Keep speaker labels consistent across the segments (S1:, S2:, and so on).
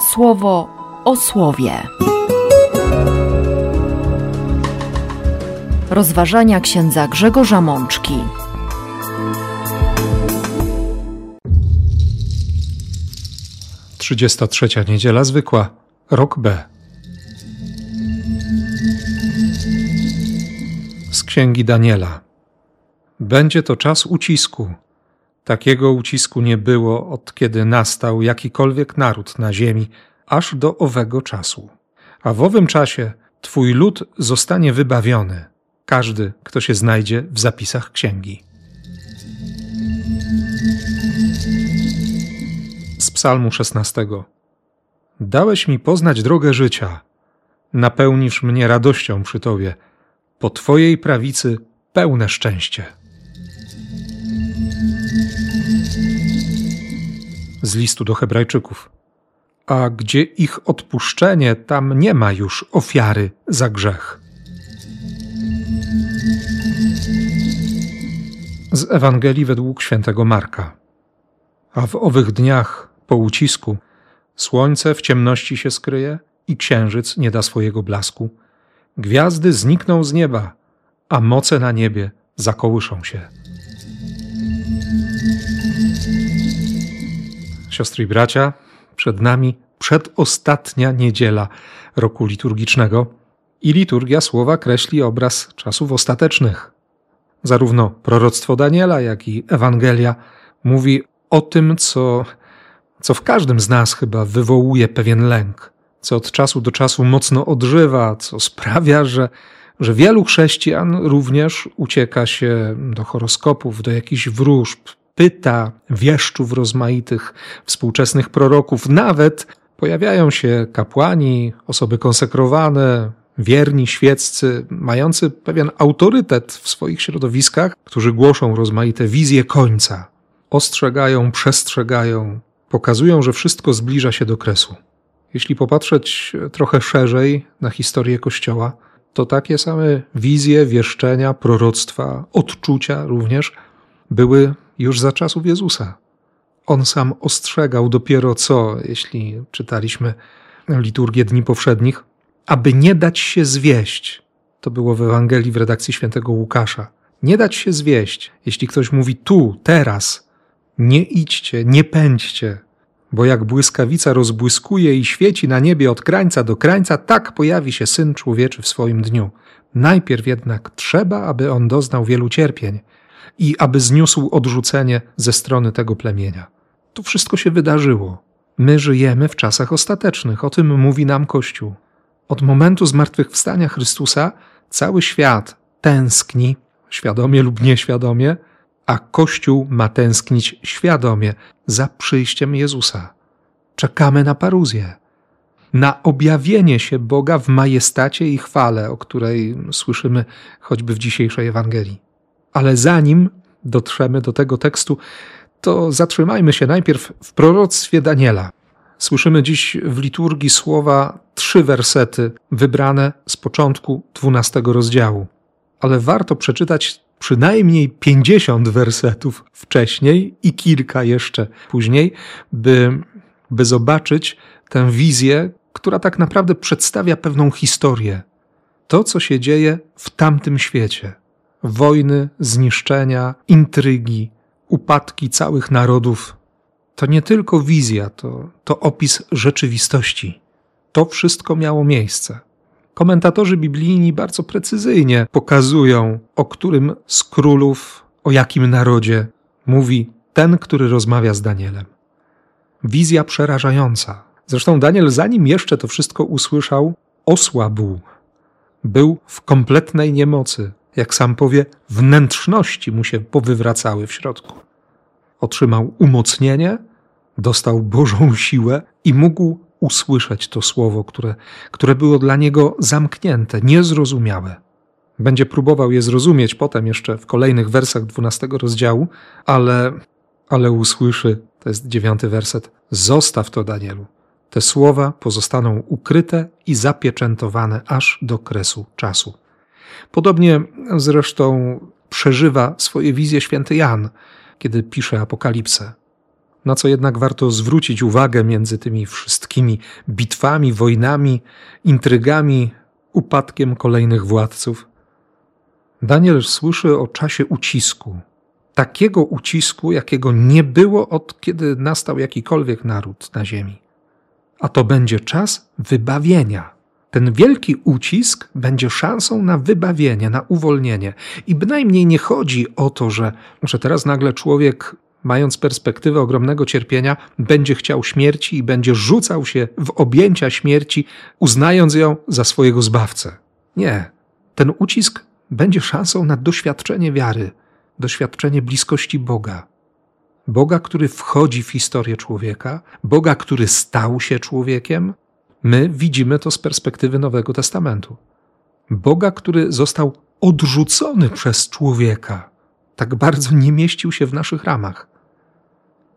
S1: słowo o słowie. Rozważania księdza Grzegorza Mączki.
S2: Trzydziesta trzecia niedziela zwykła, rok B. Z księgi Daniela. Będzie to czas ucisku. Takiego ucisku nie było od kiedy nastał jakikolwiek naród na ziemi, aż do owego czasu. A w owym czasie Twój lud zostanie wybawiony, każdy, kto się znajdzie w zapisach księgi. Z Psalmu 16. Dałeś mi poznać drogę życia, napełnisz mnie radością przy Tobie, po Twojej prawicy pełne szczęście. Z listu do Hebrajczyków. A gdzie ich odpuszczenie, tam nie ma już ofiary za grzech. Z Ewangelii według świętego Marka. A w owych dniach po ucisku słońce w ciemności się skryje i księżyc nie da swojego blasku. Gwiazdy znikną z nieba, a moce na niebie zakołyszą się. Siostry i bracia, przed nami przedostatnia niedziela roku liturgicznego i liturgia słowa kreśli obraz czasów ostatecznych. Zarówno proroctwo Daniela, jak i Ewangelia mówi o tym, co, co w każdym z nas chyba wywołuje pewien lęk, co od czasu do czasu mocno odżywa, co sprawia, że, że wielu chrześcijan również ucieka się do horoskopów, do jakichś wróżb, pyta wieszczów rozmaitych, współczesnych proroków, nawet pojawiają się kapłani, osoby konsekrowane, wierni, świeccy, mający pewien autorytet w swoich środowiskach, którzy głoszą rozmaite wizje końca, ostrzegają, przestrzegają, pokazują, że wszystko zbliża się do kresu. Jeśli popatrzeć trochę szerzej na historię Kościoła, to takie same wizje, wieszczenia, proroctwa, odczucia również były już za czasów Jezusa. On sam ostrzegał dopiero co, jeśli czytaliśmy liturgię Dni Powszednich, aby nie dać się zwieść. To było w Ewangelii w redakcji świętego Łukasza. Nie dać się zwieść. Jeśli ktoś mówi tu, teraz, nie idźcie, nie pędźcie, bo jak błyskawica rozbłyskuje i świeci na niebie od krańca do krańca, tak pojawi się Syn Człowieczy w swoim dniu. Najpierw jednak trzeba, aby on doznał wielu cierpień i aby zniósł odrzucenie ze strony tego plemienia. To wszystko się wydarzyło. My żyjemy w czasach ostatecznych, o tym mówi nam Kościół. Od momentu zmartwychwstania Chrystusa cały świat tęskni, świadomie lub nieświadomie, a Kościół ma tęsknić świadomie za przyjściem Jezusa. Czekamy na paruzję, na objawienie się Boga w majestacie i chwale, o której słyszymy choćby w dzisiejszej Ewangelii. Ale zanim dotrzemy do tego tekstu, to zatrzymajmy się najpierw w proroctwie Daniela. Słyszymy dziś w liturgii słowa trzy wersety wybrane z początku dwunastego rozdziału. Ale warto przeczytać przynajmniej pięćdziesiąt wersetów wcześniej i kilka jeszcze później, by, by zobaczyć tę wizję, która tak naprawdę przedstawia pewną historię. To, co się dzieje w tamtym świecie wojny, zniszczenia, intrygi, upadki całych narodów. To nie tylko wizja, to, to opis rzeczywistości. To wszystko miało miejsce. Komentatorzy biblijni bardzo precyzyjnie pokazują, o którym z królów, o jakim narodzie mówi ten, który rozmawia z Danielem. Wizja przerażająca. Zresztą Daniel, zanim jeszcze to wszystko usłyszał, osłabł. Był w kompletnej niemocy, jak sam powie, wnętrzności mu się powywracały w środku. Otrzymał umocnienie, dostał Bożą siłę i mógł usłyszeć to słowo, które, które było dla niego zamknięte, niezrozumiałe. Będzie próbował je zrozumieć potem jeszcze w kolejnych wersach dwunastego rozdziału, ale, ale usłyszy, to jest dziewiąty werset, zostaw to Danielu. Te słowa pozostaną ukryte i zapieczętowane aż do kresu czasu. Podobnie zresztą przeżywa swoje wizje święty Jan, kiedy pisze Apokalipsę. na co jednak warto zwrócić uwagę między tymi wszystkimi bitwami, wojnami, intrygami, upadkiem kolejnych władców. Daniel słyszy o czasie ucisku, takiego ucisku, jakiego nie było od kiedy nastał jakikolwiek naród na ziemi. A to będzie czas wybawienia. Ten wielki ucisk będzie szansą na wybawienie, na uwolnienie. I bynajmniej nie chodzi o to, że, że teraz nagle człowiek, mając perspektywę ogromnego cierpienia, będzie chciał śmierci i będzie rzucał się w objęcia śmierci, uznając ją za swojego zbawcę. Nie. Ten ucisk będzie szansą na doświadczenie wiary, doświadczenie bliskości Boga. Boga, który wchodzi w historię człowieka, Boga, który stał się człowiekiem. My widzimy to z perspektywy Nowego Testamentu. Boga, który został odrzucony przez człowieka, tak bardzo nie mieścił się w naszych ramach.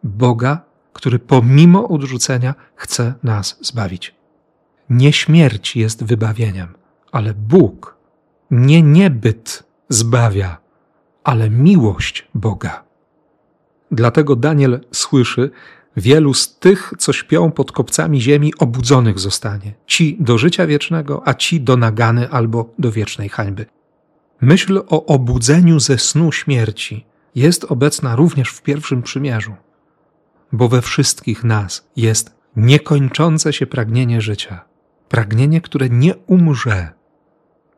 S2: Boga, który pomimo odrzucenia chce nas zbawić. Nie śmierć jest wybawieniem, ale Bóg, nie niebyt zbawia, ale miłość Boga. Dlatego Daniel słyszy, wielu z tych, co śpią pod kopcami ziemi, obudzonych zostanie. Ci do życia wiecznego, a ci do nagany albo do wiecznej hańby. Myśl o obudzeniu ze snu śmierci jest obecna również w pierwszym przymierzu, bo we wszystkich nas jest niekończące się pragnienie życia, pragnienie, które nie umrze,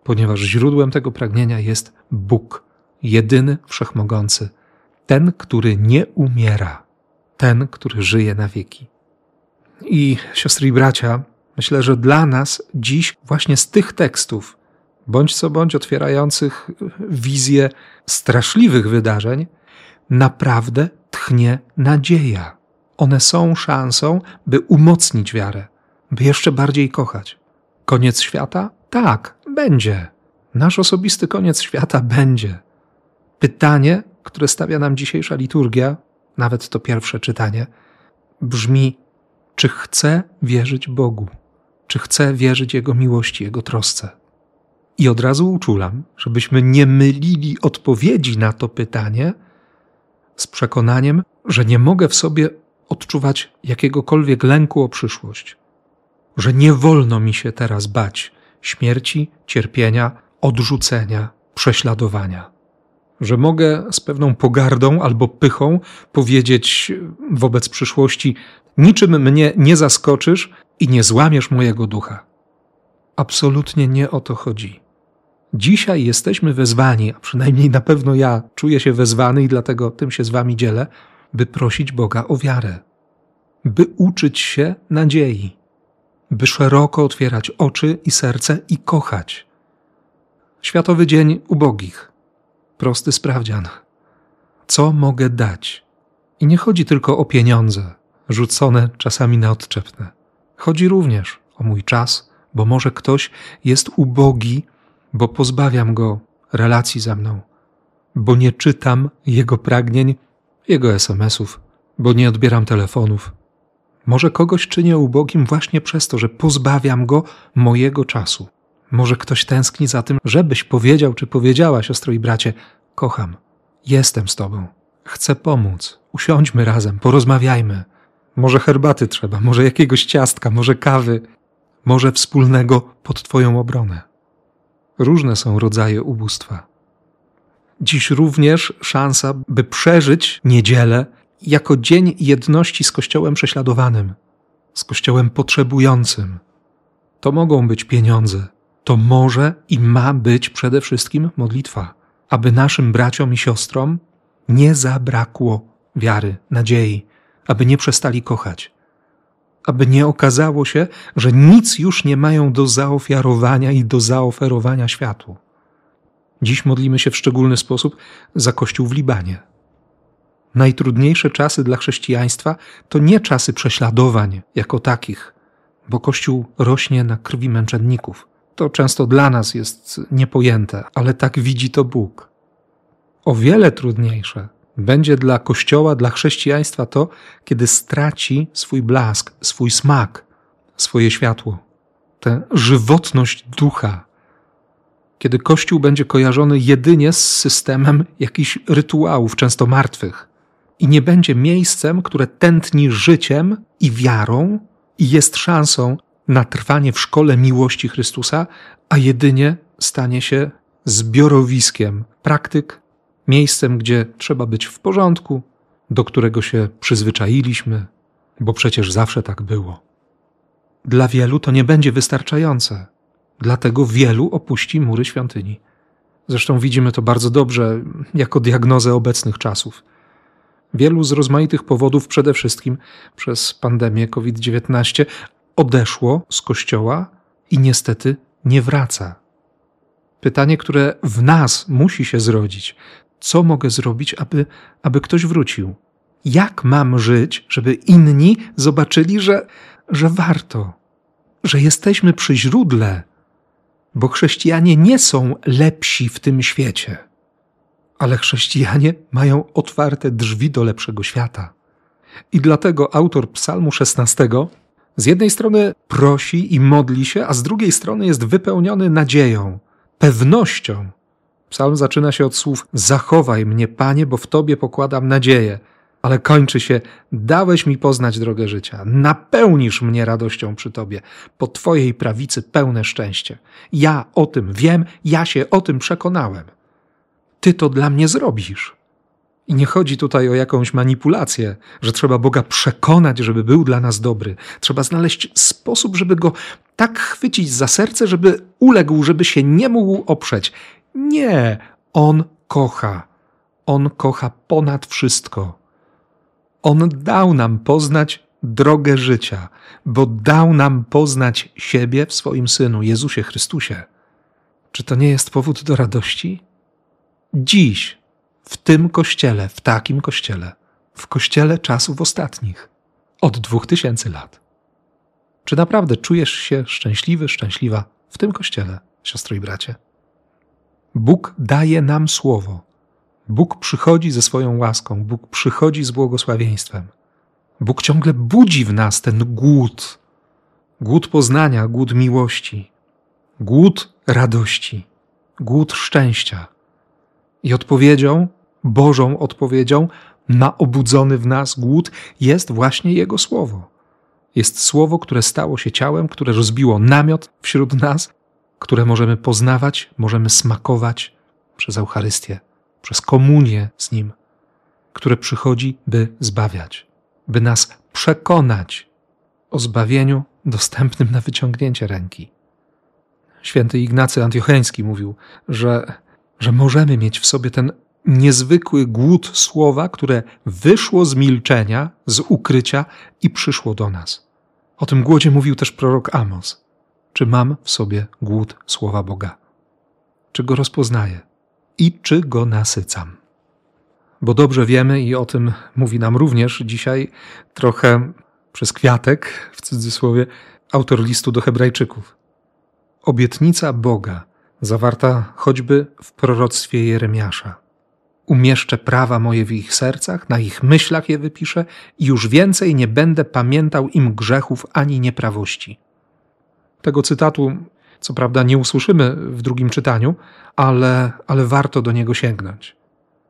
S2: ponieważ źródłem tego pragnienia jest Bóg, jedyny, wszechmogący, ten, który nie umiera, ten, który żyje na wieki. I siostry i bracia, myślę, że dla nas dziś właśnie z tych tekstów, bądź co bądź otwierających wizję straszliwych wydarzeń, naprawdę tchnie nadzieja. One są szansą, by umocnić wiarę, by jeszcze bardziej kochać. Koniec świata? Tak, będzie. Nasz osobisty koniec świata będzie. Pytanie, które stawia nam dzisiejsza liturgia, nawet to pierwsze czytanie, brzmi: czy chcę wierzyć Bogu? Czy chcę wierzyć Jego miłości, Jego trosce? I od razu uczulam, żebyśmy nie mylili odpowiedzi na to pytanie z przekonaniem, że nie mogę w sobie odczuwać jakiegokolwiek lęku o przyszłość, że nie wolno mi się teraz bać śmierci, cierpienia, odrzucenia, prześladowania że mogę z pewną pogardą albo pychą powiedzieć wobec przyszłości: Niczym mnie nie zaskoczysz i nie złamiesz mojego ducha. Absolutnie nie o to chodzi. Dzisiaj jesteśmy wezwani, a przynajmniej na pewno ja czuję się wezwany i dlatego tym się z wami dzielę, by prosić Boga o wiarę, by uczyć się nadziei, by szeroko otwierać oczy i serce i kochać. Światowy Dzień Ubogich prosty sprawdzian. Co mogę dać? I nie chodzi tylko o pieniądze, rzucone czasami na odczepne. Chodzi również o mój czas, bo może ktoś jest ubogi, bo pozbawiam go relacji ze mną, bo nie czytam jego pragnień, jego SMS-ów, bo nie odbieram telefonów. Może kogoś czynię ubogim właśnie przez to, że pozbawiam go mojego czasu. Może ktoś tęskni za tym, żebyś powiedział czy powiedziała, siostro i bracie, kocham, jestem z tobą, chcę pomóc, usiądźmy razem, porozmawiajmy. Może herbaty trzeba, może jakiegoś ciastka, może kawy, może wspólnego pod twoją obronę. Różne są rodzaje ubóstwa. Dziś również szansa, by przeżyć niedzielę jako dzień jedności z Kościołem prześladowanym, z Kościołem potrzebującym. To mogą być pieniądze, to może i ma być przede wszystkim modlitwa, aby naszym braciom i siostrom nie zabrakło wiary, nadziei, aby nie przestali kochać, aby nie okazało się, że nic już nie mają do zaofiarowania i do zaoferowania światu. Dziś modlimy się w szczególny sposób za Kościół w Libanie. Najtrudniejsze czasy dla chrześcijaństwa to nie czasy prześladowań jako takich, bo Kościół rośnie na krwi męczenników to często dla nas jest niepojęte, ale tak widzi to Bóg. O wiele trudniejsze będzie dla Kościoła, dla chrześcijaństwa to, kiedy straci swój blask, swój smak, swoje światło, tę żywotność ducha. Kiedy Kościół będzie kojarzony jedynie z systemem jakichś rytuałów, często martwych, i nie będzie miejscem, które tętni życiem i wiarą i jest szansą na trwanie w szkole miłości Chrystusa, a jedynie stanie się zbiorowiskiem praktyk, miejscem, gdzie trzeba być w porządku, do którego się przyzwyczailiśmy, bo przecież zawsze tak było. Dla wielu to nie będzie wystarczające, dlatego wielu opuści mury świątyni. Zresztą widzimy to bardzo dobrze jako diagnozę obecnych czasów. Wielu z rozmaitych powodów, przede wszystkim przez pandemię COVID-19, odeszło z kościoła i niestety nie wraca. Pytanie, które w nas musi się zrodzić: co mogę zrobić, aby, aby ktoś wrócił? Jak mam żyć, żeby inni zobaczyli, że, że warto, że jesteśmy przy źródle, bo chrześcijanie nie są lepsi w tym świecie, ale chrześcijanie mają otwarte drzwi do lepszego świata. I dlatego autor Psalmu 16 z jednej strony prosi i modli się, a z drugiej strony jest wypełniony nadzieją, pewnością. Psalm zaczyna się od słów: Zachowaj mnie, panie, bo w tobie pokładam nadzieję. Ale kończy się: Dałeś mi poznać drogę życia, napełnisz mnie radością przy tobie, po twojej prawicy pełne szczęście. Ja o tym wiem, ja się o tym przekonałem. Ty to dla mnie zrobisz. I nie chodzi tutaj o jakąś manipulację, że trzeba Boga przekonać, żeby był dla nas dobry. Trzeba znaleźć sposób, żeby go tak chwycić za serce, żeby uległ, żeby się nie mógł oprzeć. Nie, on kocha. On kocha ponad wszystko. On dał nam poznać drogę życia, bo dał nam poznać siebie w swoim synu, Jezusie Chrystusie. Czy to nie jest powód do radości? Dziś w tym kościele, w takim kościele, w kościele czasów ostatnich, od dwóch tysięcy lat. Czy naprawdę czujesz się szczęśliwy, szczęśliwa w tym kościele, siostro i bracie? Bóg daje nam słowo. Bóg przychodzi ze swoją łaską, Bóg przychodzi z błogosławieństwem. Bóg ciągle budzi w nas ten głód, głód poznania, głód miłości, głód radości, głód szczęścia. I odpowiedzią, Bożą odpowiedzią na obudzony w nas głód jest właśnie Jego Słowo. Jest Słowo, które stało się ciałem, które rozbiło namiot wśród nas, które możemy poznawać, możemy smakować przez Eucharystię, przez komunię z Nim, które przychodzi, by zbawiać, by nas przekonać o zbawieniu dostępnym na wyciągnięcie ręki. Święty Ignacy Antiocheński mówił, że że możemy mieć w sobie ten niezwykły głód słowa, które wyszło z milczenia, z ukrycia i przyszło do nas. O tym głodzie mówił też prorok Amos. Czy mam w sobie głód słowa Boga? Czy go rozpoznaję? I czy go nasycam? Bo dobrze wiemy, i o tym mówi nam również dzisiaj trochę przez kwiatek, w cudzysłowie, autor listu do Hebrajczyków. Obietnica Boga zawarta choćby w proroctwie Jeremiasza. Umieszczę prawa moje w ich sercach, na ich myślach je wypiszę i już więcej nie będę pamiętał im grzechów ani nieprawości. Tego cytatu, co prawda, nie usłyszymy w drugim czytaniu, ale, ale warto do niego sięgnąć.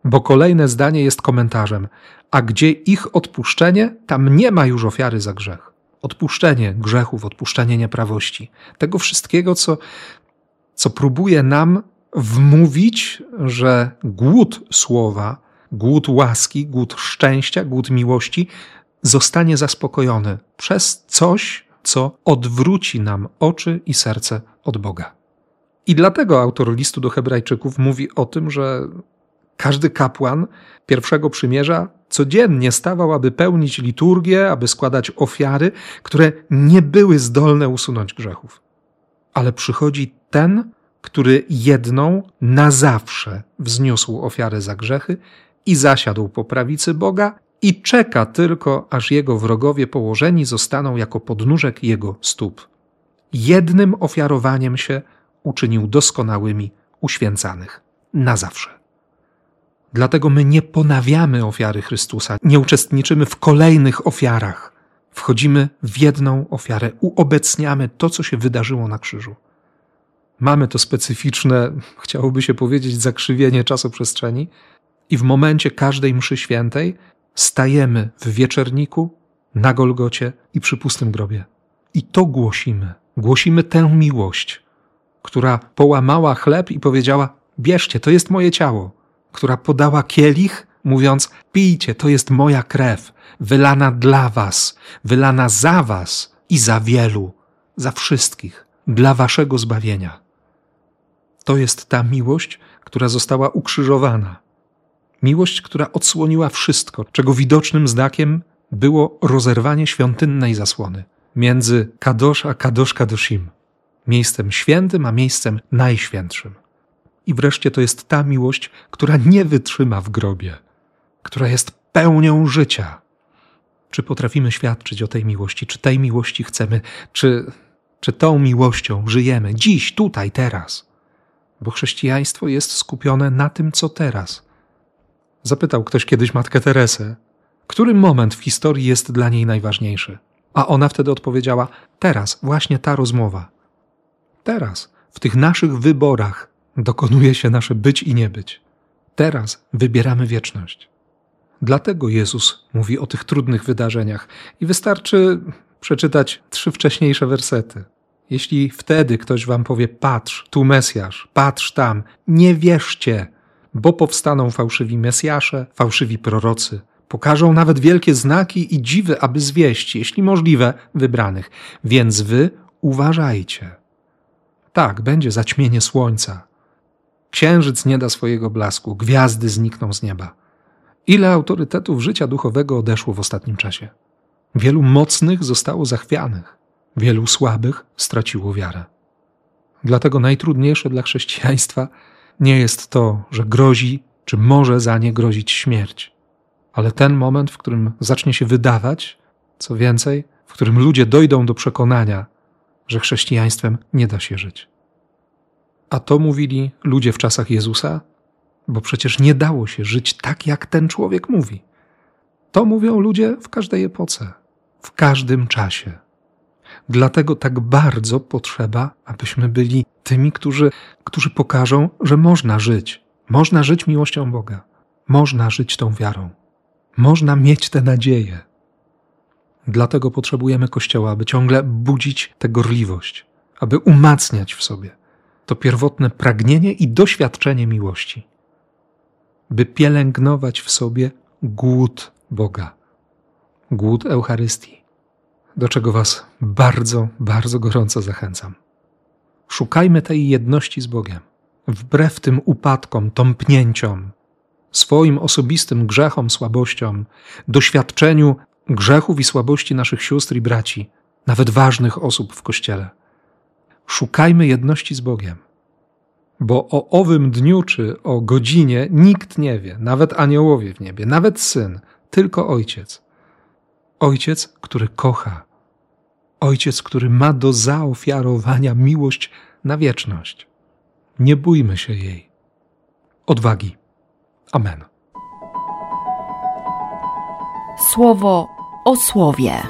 S2: Bo kolejne zdanie jest komentarzem: A gdzie ich odpuszczenie, tam nie ma już ofiary za grzech. Odpuszczenie grzechów, odpuszczenie nieprawości, tego wszystkiego, co, co próbuje nam wmówić, że głód słowa, głód łaski, głód szczęścia, głód miłości zostanie zaspokojony przez coś, co odwróci nam oczy i serce od Boga. I dlatego autor listu do Hebrajczyków mówi o tym, że każdy kapłan pierwszego przymierza codziennie stawał, aby pełnić liturgię, aby składać ofiary, które nie były zdolne usunąć grzechów. Ale przychodzi ten, który jedną na zawsze wzniósł ofiarę za grzechy i zasiadł po prawicy Boga i czeka tylko, aż jego wrogowie położeni zostaną jako podnóżek jego stóp. Jednym ofiarowaniem się uczynił doskonałymi uświęcanych na zawsze. Dlatego my nie ponawiamy ofiary Chrystusa, nie uczestniczymy w kolejnych ofiarach. Wchodzimy w jedną ofiarę, uobecniamy to, co się wydarzyło na krzyżu. Mamy to specyficzne, chciałoby się powiedzieć, zakrzywienie czasoprzestrzeni, i w momencie każdej mszy świętej stajemy w wieczerniku, na Golgocie i przy pustym grobie. I to głosimy. Głosimy tę miłość, która połamała chleb i powiedziała: Bierzcie, to jest moje ciało, która podała kielich, mówiąc: Pijcie, to jest moja krew, wylana dla was, wylana za was i za wielu, za wszystkich, dla waszego zbawienia. To jest ta miłość, która została ukrzyżowana. Miłość, która odsłoniła wszystko, czego widocznym znakiem było rozerwanie świątynnej zasłony między Kadosz a Kadosz Kadoshim, miejscem świętym a miejscem najświętszym. I wreszcie to jest ta miłość, która nie wytrzyma w grobie, która jest pełnią życia. Czy potrafimy świadczyć o tej miłości? Czy tej miłości chcemy? Czy, czy tą miłością żyjemy dziś, tutaj, teraz? Bo chrześcijaństwo jest skupione na tym, co teraz. Zapytał ktoś kiedyś matkę Teresę, który moment w historii jest dla niej najważniejszy? A ona wtedy odpowiedziała: Teraz, właśnie ta rozmowa. Teraz, w tych naszych wyborach, dokonuje się nasze być i nie być. Teraz wybieramy wieczność. Dlatego Jezus mówi o tych trudnych wydarzeniach i wystarczy przeczytać trzy wcześniejsze wersety. Jeśli wtedy ktoś wam powie: Patrz, tu Mesjasz, patrz tam, nie wierzcie, bo powstaną fałszywi Mesjasze, fałszywi prorocy Pokażą nawet wielkie znaki i dziwy, aby zwieść, jeśli możliwe, wybranych. Więc wy uważajcie. Tak, będzie zaćmienie słońca. Księżyc nie da swojego blasku, gwiazdy znikną z nieba. Ile autorytetów życia duchowego odeszło w ostatnim czasie? Wielu mocnych zostało zachwianych, wielu słabych straciło wiarę. Dlatego najtrudniejsze dla chrześcijaństwa nie jest to, że grozi, czy może za nie grozić śmierć ale ten moment, w którym zacznie się wydawać, co więcej, w którym ludzie dojdą do przekonania, że chrześcijaństwem nie da się żyć. A to mówili ludzie w czasach Jezusa, bo przecież nie dało się żyć tak, jak ten człowiek mówi. To mówią ludzie w każdej epoce, w każdym czasie. Dlatego tak bardzo potrzeba, abyśmy byli tymi, którzy, którzy pokażą, że można żyć. Można żyć miłością Boga. Można żyć tą wiarą można mieć tę nadzieję. Dlatego potrzebujemy Kościoła, aby ciągle budzić tę gorliwość, aby umacniać w sobie to pierwotne pragnienie i doświadczenie miłości, by pielęgnować w sobie głód Boga, głód Eucharystii, do czego Was bardzo, bardzo gorąco zachęcam. Szukajmy tej jedności z Bogiem, wbrew tym upadkom, tąpnięciom, swoim osobistym grzechom, słabościom, doświadczeniu grzechów i słabości naszych sióstr i braci, nawet ważnych osób w Kościele. Szukajmy jedności z Bogiem, bo o owym dniu czy o godzinie nikt nie wie, nawet aniołowie w niebie, nawet syn, tylko ojciec. Ojciec, który kocha, ojciec, który ma do zaofiarowania miłość na wieczność. Nie bójmy się jej. Odwagi. Amen.
S1: Słowo o słowie.